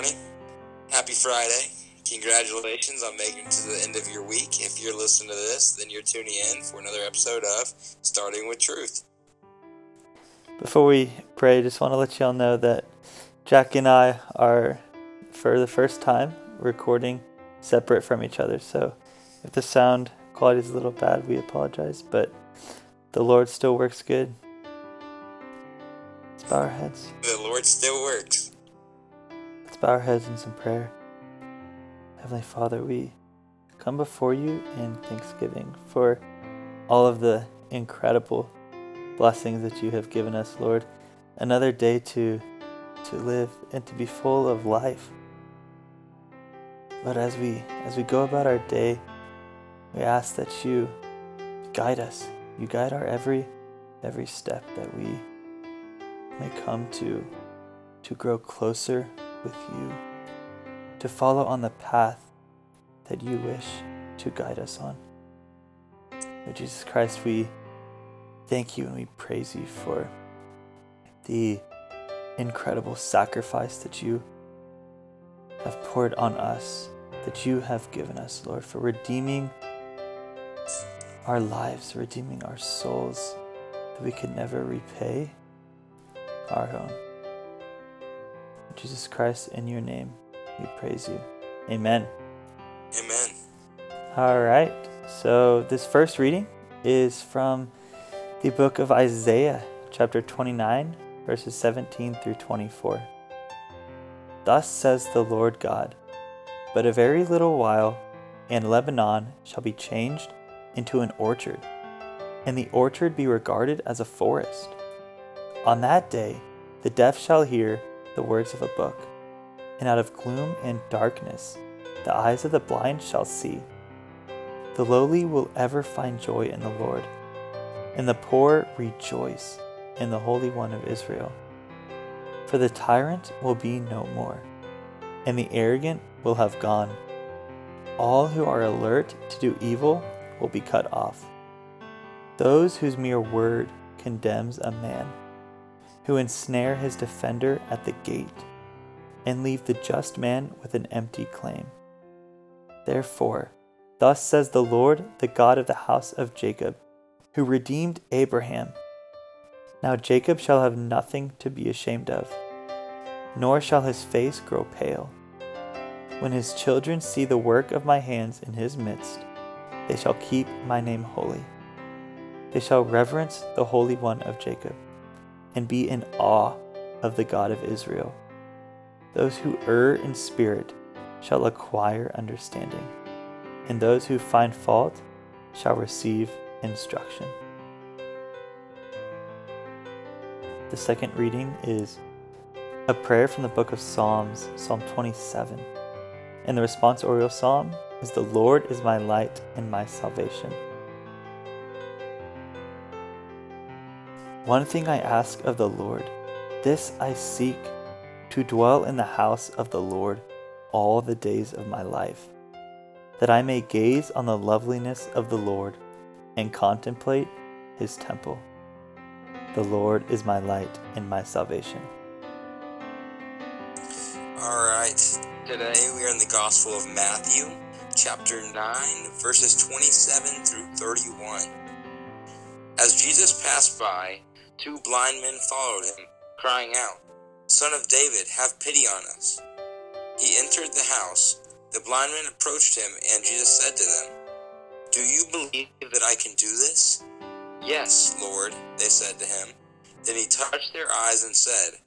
morning. Happy Friday. Congratulations on making it to the end of your week. If you're listening to this, then you're tuning in for another episode of Starting with Truth. Before we pray, just want to let y'all know that Jack and I are, for the first time, recording separate from each other. So if the sound quality is a little bad, we apologize, but the Lord still works good. Let's bow our heads. The Lord still works. Bow our heads in some prayer. Heavenly Father, we come before you in thanksgiving for all of the incredible blessings that you have given us, Lord. Another day to to live and to be full of life. But as we as we go about our day, we ask that you guide us. You guide our every every step that we may come to to grow closer with you, to follow on the path that you wish to guide us on. Lord Jesus Christ, we thank you and we praise you for the incredible sacrifice that you have poured on us, that you have given us, Lord, for redeeming our lives, redeeming our souls, that we could never repay our own. Jesus Christ, in your name, we praise you. Amen. Amen. All right. So, this first reading is from the book of Isaiah, chapter 29, verses 17 through 24. Thus says the Lord God But a very little while, and Lebanon shall be changed into an orchard, and the orchard be regarded as a forest. On that day, the deaf shall hear the words of a book, and out of gloom and darkness the eyes of the blind shall see. The lowly will ever find joy in the Lord, and the poor rejoice in the Holy One of Israel. For the tyrant will be no more, and the arrogant will have gone. All who are alert to do evil will be cut off. Those whose mere word condemns a man who ensnare his defender at the gate, and leave the just man with an empty claim. Therefore, thus says the Lord, the God of the house of Jacob, who redeemed Abraham. Now Jacob shall have nothing to be ashamed of, nor shall his face grow pale. When his children see the work of my hands in his midst, they shall keep my name holy. They shall reverence the Holy One of Jacob and be in awe of the God of Israel. Those who err in spirit shall acquire understanding, and those who find fault shall receive instruction. The second reading is a prayer from the book of Psalms, Psalm 27. And the response responsorial psalm is The Lord is my light and my salvation. One thing I ask of the Lord, this I seek, to dwell in the house of the Lord all the days of my life, that I may gaze on the loveliness of the Lord and contemplate his temple. The Lord is my light and my salvation. All right. Today we are in the Gospel of Matthew, chapter 9, verses 27 through 31. As Jesus passed by, two blind men followed him, crying out, Son of David, have pity on us. He entered the house. The blind men approached him, and Jesus said to them, Do you believe that I can do this? Yes, Lord, they said to him. Then he touched their eyes and said,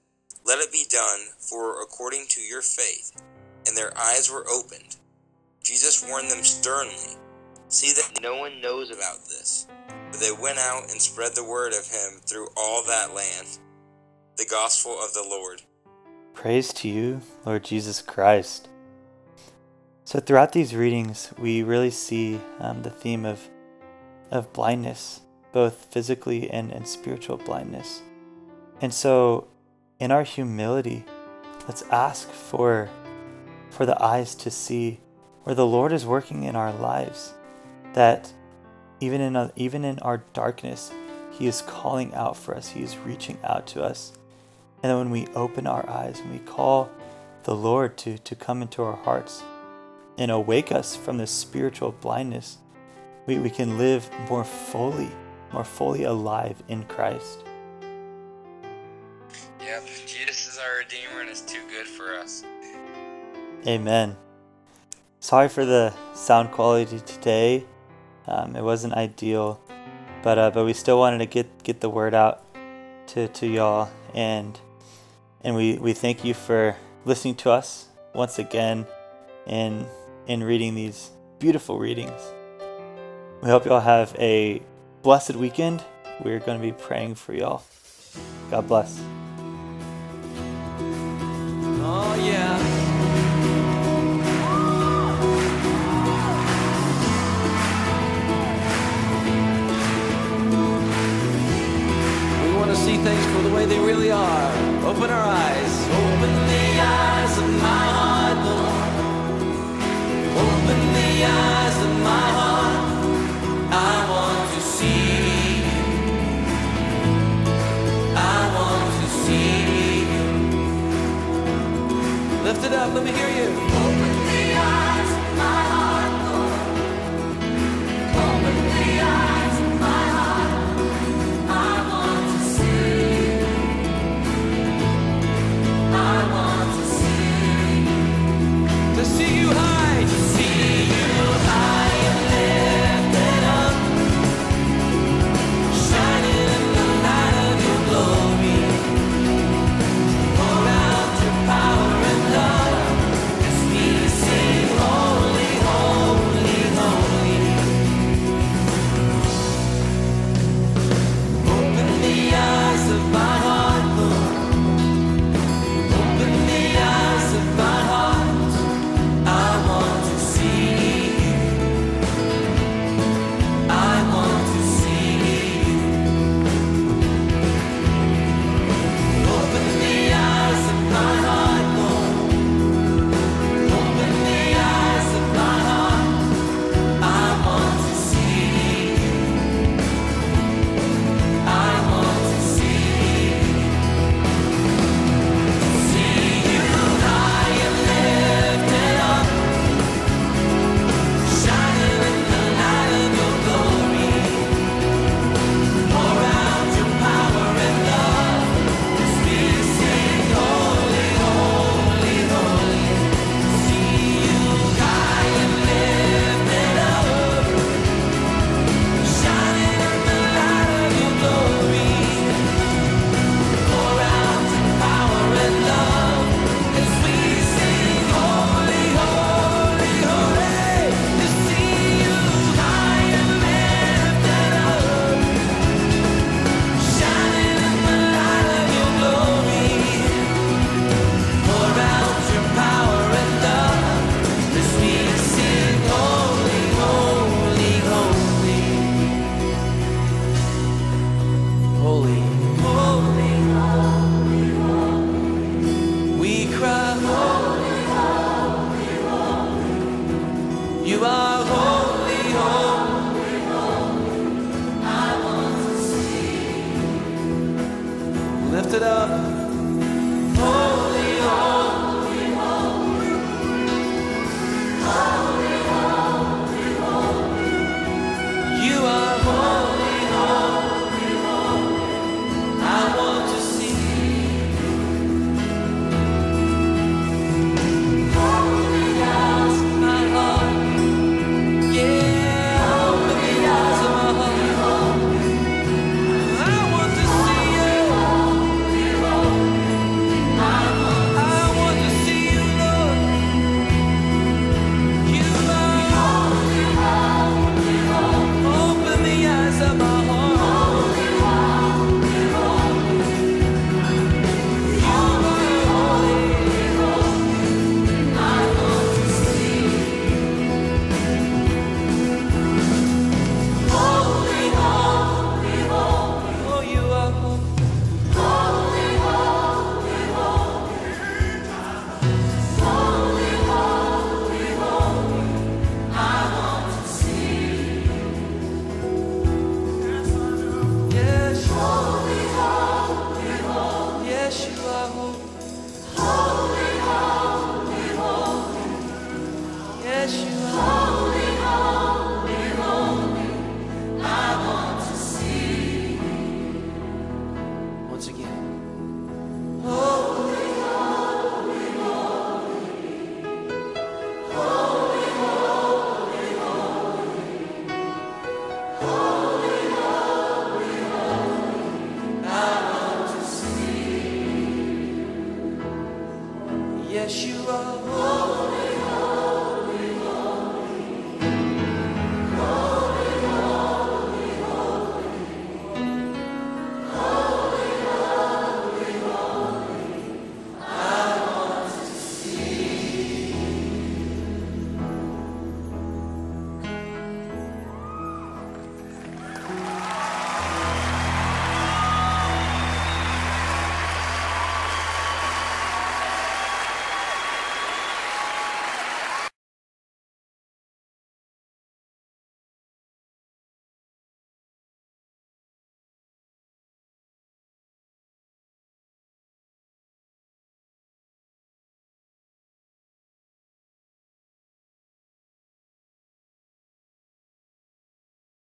Let it be done, for according to your faith. And their eyes were opened. Jesus warned them sternly, See that no one knows about this. They went out and spread the word of him through all that land. The Gospel of the Lord. Praise to you, Lord Jesus Christ. So, throughout these readings, we really see um, the theme of, of blindness, both physically and, and spiritual blindness. And so, in our humility, let's ask for, for the eyes to see where the Lord is working in our lives, that even in, a, even in our darkness, He is calling out for us, He is reaching out to us. And then when we open our eyes and we call the Lord to, to come into our hearts and awake us from this spiritual blindness, we, we can live more fully, more fully alive in Christ. Yep, Jesus is our Redeemer and is too good for us. Amen. Sorry for the sound quality today. Um, it wasn't ideal, but uh, but we still wanted to get get the word out to, to y'all, and and we, we thank you for listening to us once again, and in reading these beautiful readings. We hope y'all have a blessed weekend. We're going to be praying for y'all. God bless. Things for the way they really are. Open our eyes. Open